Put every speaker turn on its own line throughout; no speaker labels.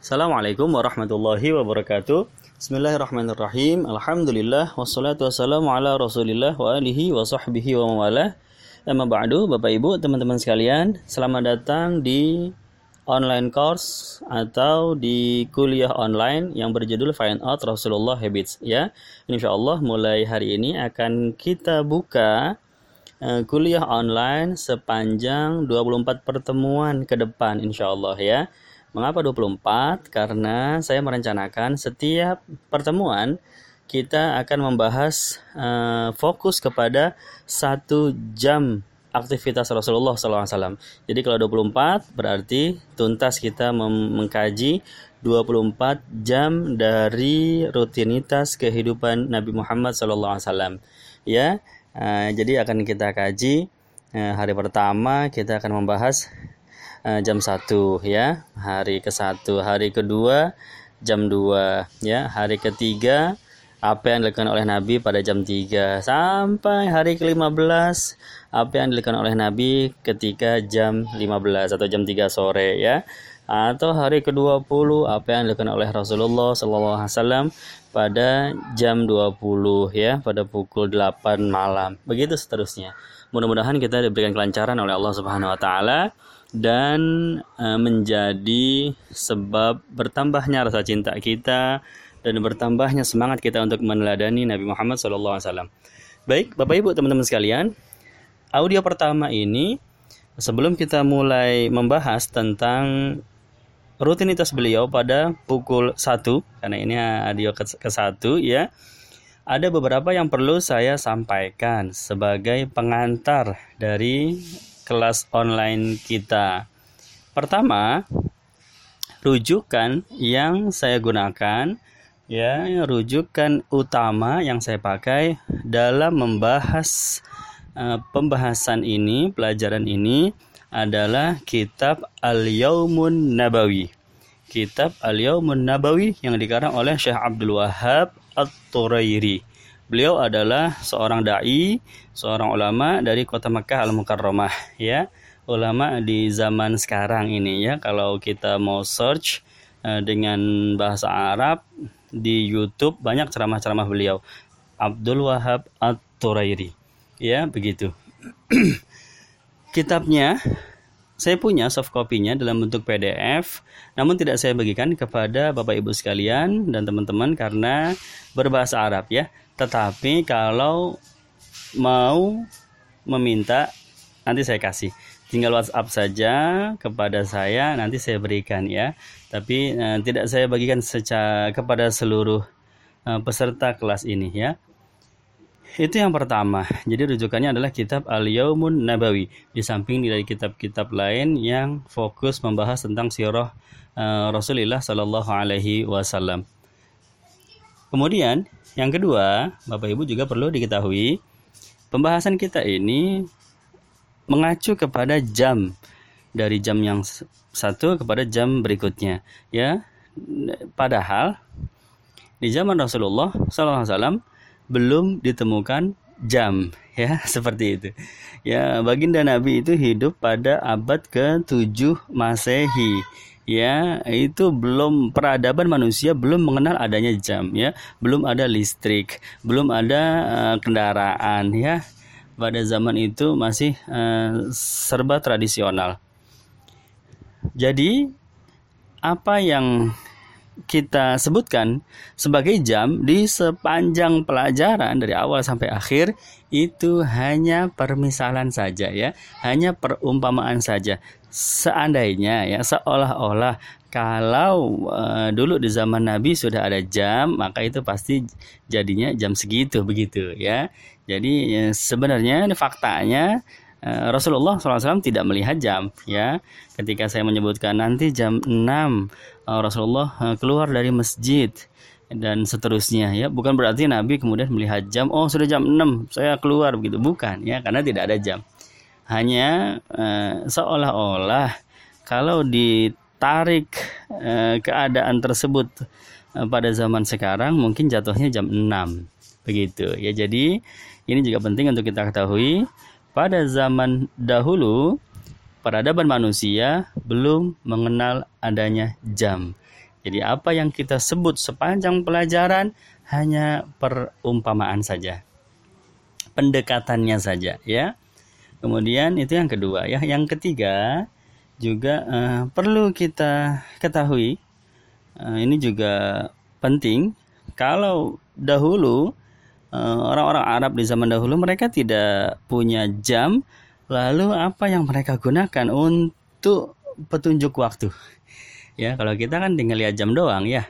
Assalamualaikum warahmatullahi wabarakatuh. Bismillahirrahmanirrahim. Alhamdulillah wassalatu wassalamu ala Rasulillah wa alihi wa sahbihi wa mawalah. Amma ba'du, Bapak Ibu, teman-teman sekalian, selamat datang di online course atau di kuliah online yang berjudul Find Out Rasulullah Habits ya. Insyaallah mulai hari ini akan kita buka uh, kuliah online sepanjang 24 pertemuan ke depan insyaallah ya. Mengapa 24? Karena saya merencanakan setiap pertemuan kita akan membahas uh, fokus kepada satu jam aktivitas Rasulullah SAW. Jadi kalau 24 berarti tuntas kita mengkaji 24 jam dari rutinitas kehidupan Nabi Muhammad SAW. Ya, uh, jadi akan kita kaji uh, hari pertama kita akan membahas uh, jam 1 ya, hari ke-1, hari kedua jam 2 ya, hari ketiga apa yang dilakukan oleh Nabi pada jam 3 sampai hari ke-15 apa yang dilakukan oleh Nabi ketika jam 15 atau jam 3 sore ya. Atau hari ke-20 apa yang dilakukan oleh Rasulullah SAW pada jam 20 ya. Pada pukul 8 malam. Begitu seterusnya. Mudah-mudahan kita diberikan kelancaran oleh Allah Subhanahu wa taala dan e, menjadi sebab bertambahnya rasa cinta kita dan bertambahnya semangat kita untuk meneladani Nabi Muhammad SAW. Baik, Bapak Ibu, teman-teman sekalian, audio pertama ini sebelum kita mulai membahas tentang rutinitas beliau pada pukul 1 karena ini audio ke, ke 1 ya. Ada beberapa yang perlu saya sampaikan sebagai pengantar dari kelas online kita. Pertama, rujukan yang saya gunakan ya rujukan utama yang saya pakai dalam membahas uh, pembahasan ini pelajaran ini adalah kitab Al-Yaumun Nabawi kitab Al-Yaumun Nabawi yang dikarang oleh Syekh Abdul Wahab At-Turairi beliau adalah seorang dai seorang ulama dari kota Mekah Al-Mukarramah ya ulama di zaman sekarang ini ya kalau kita mau search uh, dengan bahasa Arab di YouTube banyak ceramah-ceramah beliau. Abdul Wahab At-Turairi. Ya, begitu. Kitabnya saya punya soft copy-nya dalam bentuk PDF, namun tidak saya bagikan kepada Bapak Ibu sekalian dan teman-teman karena berbahasa Arab ya. Tetapi kalau mau meminta nanti saya kasih. Tinggal WhatsApp saja kepada saya nanti saya berikan ya. Tapi uh, tidak saya bagikan secara kepada seluruh uh, peserta kelas ini ya itu yang pertama. Jadi rujukannya adalah kitab Al Yaumun Nabawi. Di samping dari kitab-kitab lain yang fokus membahas tentang sirah uh, Rasulullah Shallallahu Alaihi Wasallam. Kemudian yang kedua Bapak Ibu juga perlu diketahui pembahasan kita ini mengacu kepada jam. Dari jam yang satu kepada jam berikutnya. Ya padahal di zaman Rasulullah SAW belum ditemukan jam ya seperti itu. Ya baginda Nabi itu hidup pada abad ke-7 Masehi. Ya itu belum peradaban manusia belum mengenal adanya jam ya. Belum ada listrik belum ada uh, kendaraan ya. Pada zaman itu masih uh, serba tradisional. Jadi apa yang kita sebutkan sebagai jam di sepanjang pelajaran dari awal sampai akhir itu hanya permisalan saja ya, hanya perumpamaan saja. Seandainya ya seolah-olah kalau uh, dulu di zaman Nabi sudah ada jam, maka itu pasti jadinya jam segitu begitu ya. Jadi ya, sebenarnya ini faktanya Rasulullah SAW tidak melihat jam ya. Ketika saya menyebutkan nanti jam 6 uh, Rasulullah uh, keluar dari masjid dan seterusnya ya. Bukan berarti Nabi kemudian melihat jam oh sudah jam 6 saya keluar begitu. Bukan ya karena tidak ada jam. Hanya uh, seolah-olah kalau di tarik eh, keadaan tersebut eh, pada zaman sekarang mungkin jatuhnya jam 6 begitu ya. Jadi ini juga penting untuk kita ketahui pada zaman dahulu peradaban manusia belum mengenal adanya jam Jadi apa yang kita sebut sepanjang pelajaran hanya perumpamaan saja. Pendekatannya saja ya. Kemudian itu yang kedua ya. Yang ketiga juga uh, perlu kita ketahui uh, ini juga penting kalau dahulu orang-orang uh, Arab di zaman dahulu mereka tidak punya jam. Lalu apa yang mereka gunakan untuk petunjuk waktu? Ya kalau kita kan tinggal lihat jam doang ya.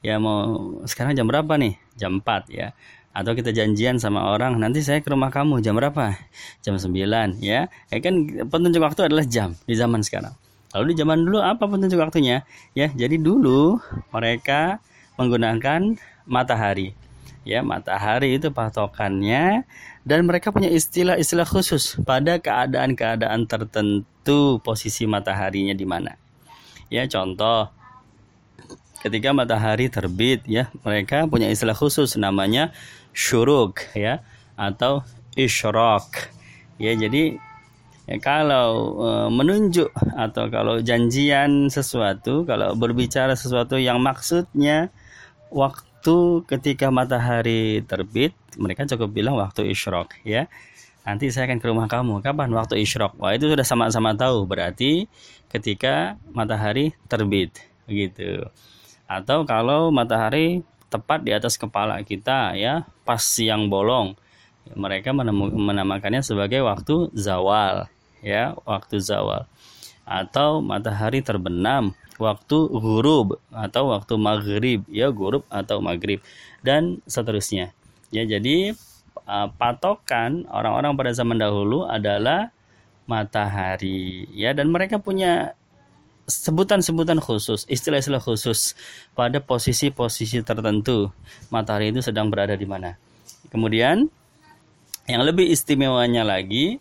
Ya mau sekarang jam berapa nih? Jam 4 ya. Atau kita janjian sama orang nanti saya ke rumah kamu jam berapa? Jam 9 ya. Ya kan petunjuk waktu adalah jam di zaman sekarang. Lalu di zaman dulu apa petunjuk waktunya? Ya jadi dulu mereka menggunakan matahari ya matahari itu patokannya dan mereka punya istilah-istilah khusus pada keadaan-keadaan tertentu posisi mataharinya di mana Ya, contoh ketika matahari terbit ya, mereka punya istilah khusus namanya syuruk ya atau isyraq. Ya, jadi ya, kalau e, menunjuk atau kalau janjian sesuatu, kalau berbicara sesuatu yang maksudnya waktu ketika matahari terbit, mereka cukup bilang waktu isyraq ya nanti saya akan ke rumah kamu. Kapan? Waktu isyrok. Wah, itu sudah sama-sama tahu. Berarti ketika matahari terbit. Begitu. Atau kalau matahari tepat di atas kepala kita ya, pas siang bolong. Mereka menamakannya sebagai waktu zawal. Ya, waktu zawal. Atau matahari terbenam waktu hurub atau waktu maghrib ya gurub atau maghrib dan seterusnya ya jadi uh, patokan orang-orang pada zaman dahulu adalah matahari ya dan mereka punya sebutan-sebutan khusus, istilah-istilah khusus pada posisi-posisi tertentu. Matahari itu sedang berada di mana. Kemudian yang lebih istimewanya lagi,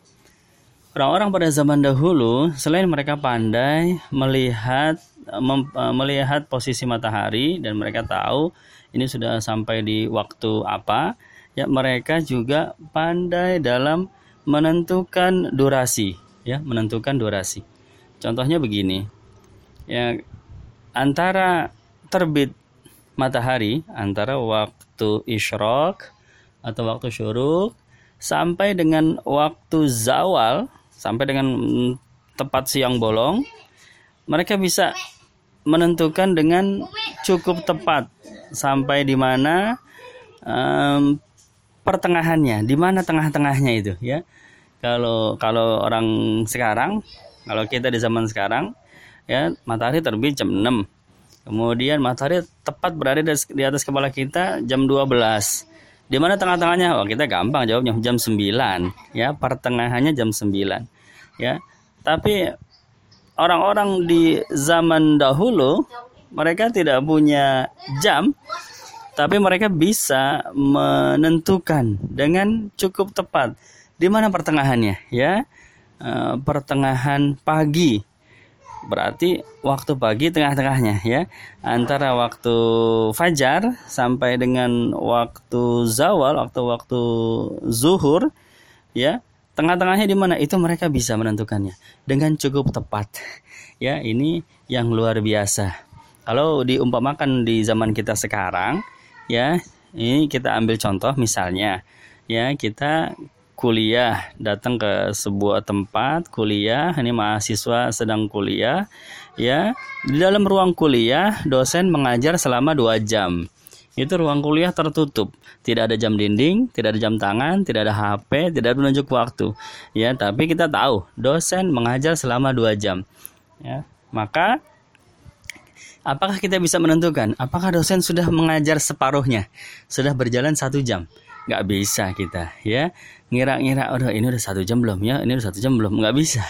orang-orang pada zaman dahulu selain mereka pandai melihat mem, melihat posisi matahari dan mereka tahu ini sudah sampai di waktu apa, ya mereka juga pandai dalam menentukan durasi ya menentukan durasi. Contohnya begini ya antara terbit matahari antara waktu isyrok atau waktu syuruk sampai dengan waktu zawal sampai dengan tepat siang bolong mereka bisa menentukan dengan cukup tepat sampai di mana um, pertengahannya, di mana tengah-tengahnya itu ya. Kalau kalau orang sekarang, kalau kita di zaman sekarang ya matahari terbit jam 6. Kemudian matahari tepat berada di atas kepala kita jam 12. Di mana tengah-tengahnya? Oh, kita gampang jawabnya jam 9 ya, pertengahannya jam 9. Ya. Tapi orang-orang di zaman dahulu mereka tidak punya jam tapi mereka bisa menentukan dengan cukup tepat di mana pertengahannya ya e, pertengahan pagi berarti waktu pagi tengah-tengahnya ya. Antara waktu fajar sampai dengan waktu zawal waktu waktu zuhur ya. Tengah-tengahnya di mana? Itu mereka bisa menentukannya dengan cukup tepat ya. Ini yang luar biasa. Kalau diumpamakan di zaman kita sekarang ya ini kita ambil contoh misalnya ya kita kuliah datang ke sebuah tempat kuliah ini mahasiswa sedang kuliah ya di dalam ruang kuliah dosen mengajar selama dua jam itu ruang kuliah tertutup tidak ada jam dinding tidak ada jam tangan tidak ada HP tidak ada penunjuk waktu ya tapi kita tahu dosen mengajar selama dua jam ya maka Apakah kita bisa menentukan? Apakah dosen sudah mengajar separuhnya? Sudah berjalan satu jam? Nggak bisa kita, ya. Ngira-ngira, udah ini udah satu jam belum ya? Ini udah satu jam belum? Nggak bisa.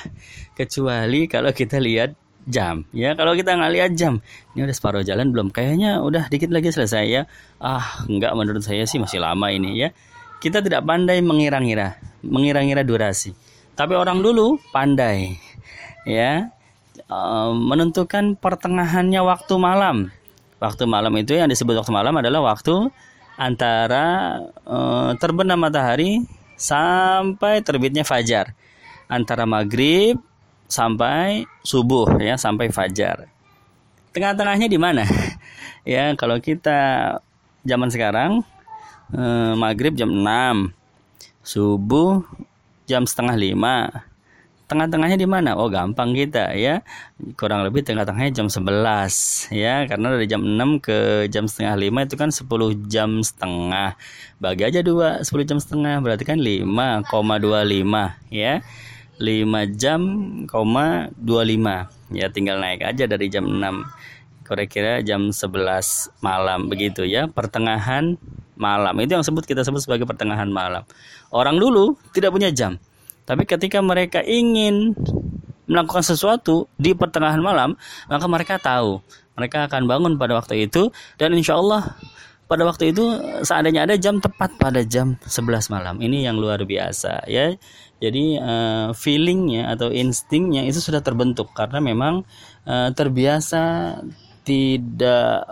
Kecuali kalau kita lihat jam, ya. Kalau kita nggak lihat jam, ini udah separuh jalan belum? Kayaknya udah dikit lagi selesai ya. Ah, nggak menurut saya sih masih lama ini ya. Kita tidak pandai mengira-ngira, mengira-ngira durasi. Tapi orang dulu pandai, ya menentukan pertengahannya waktu malam. Waktu malam itu yang disebut waktu malam adalah waktu antara uh, terbenam matahari sampai terbitnya fajar. Antara maghrib sampai subuh ya sampai fajar. Tengah-tengahnya di mana? Ya, kalau kita zaman sekarang eh, maghrib jam 6, subuh jam setengah lima tengah-tengahnya di mana? Oh, gampang kita ya. Kurang lebih tengah-tengahnya jam 11 ya, karena dari jam 6 ke jam setengah 5 itu kan 10 jam setengah. Bagi aja dua 10 jam setengah berarti kan 5,25 ya. 5 jam, 25 ya tinggal naik aja dari jam 6 kira-kira jam 11 malam begitu ya pertengahan malam itu yang sebut kita sebut sebagai pertengahan malam orang dulu tidak punya jam tapi ketika mereka ingin melakukan sesuatu di pertengahan malam, maka mereka tahu mereka akan bangun pada waktu itu dan insya Allah pada waktu itu seandainya ada jam tepat pada jam 11 malam. Ini yang luar biasa ya. Jadi uh, feelingnya atau instingnya itu sudah terbentuk karena memang uh, terbiasa tidak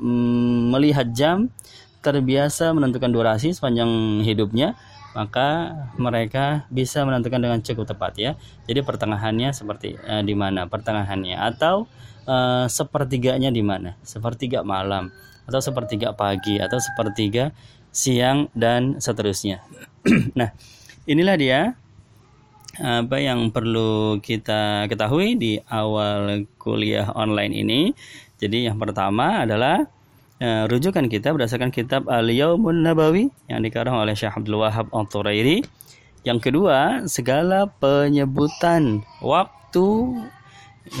mm, melihat jam, terbiasa menentukan durasi sepanjang hidupnya maka mereka bisa menentukan dengan cukup tepat ya. Jadi pertengahannya seperti uh, di mana pertengahannya atau uh, sepertiganya di mana? Sepertiga malam atau sepertiga pagi atau sepertiga siang dan seterusnya. nah, inilah dia apa yang perlu kita ketahui di awal kuliah online ini. Jadi yang pertama adalah Ya, rujukan kita berdasarkan kitab Al-Yaumun Nabawi yang dikarang oleh Syekh Abdul Wahab Al-Turairi. Yang kedua, segala penyebutan waktu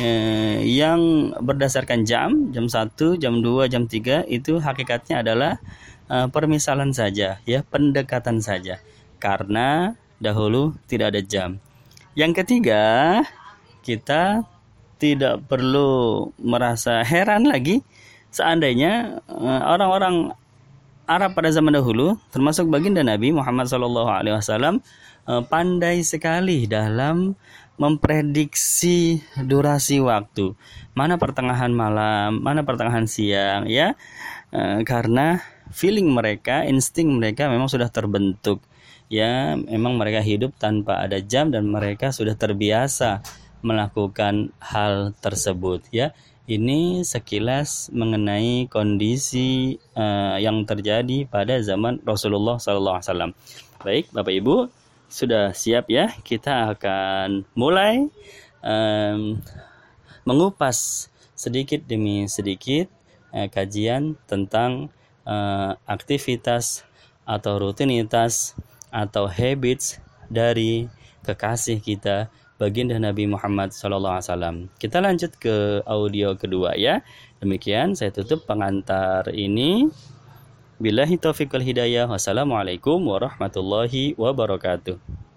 eh, yang berdasarkan jam, jam 1, jam 2, jam 3 itu hakikatnya adalah eh, permisalan saja, ya, pendekatan saja. Karena dahulu tidak ada jam. Yang ketiga, kita tidak perlu merasa heran lagi seandainya eh, orang-orang Arab pada zaman dahulu, termasuk baginda Nabi Muhammad SAW, eh, pandai sekali dalam memprediksi durasi waktu. Mana pertengahan malam, mana pertengahan siang, ya, eh, karena feeling mereka, insting mereka memang sudah terbentuk. Ya, memang mereka hidup tanpa ada jam dan mereka sudah terbiasa melakukan hal tersebut, ya ini sekilas mengenai kondisi uh, yang terjadi pada zaman Rasulullah SAW. Baik, Bapak Ibu, sudah siap ya? Kita akan mulai um, mengupas sedikit demi sedikit uh, kajian tentang uh, aktivitas atau rutinitas atau habits dari kekasih kita baginda Nabi Muhammad SAW. Kita lanjut ke audio kedua ya. Demikian saya tutup pengantar ini. Billahi taufiq wal hidayah. Wassalamualaikum warahmatullahi wabarakatuh.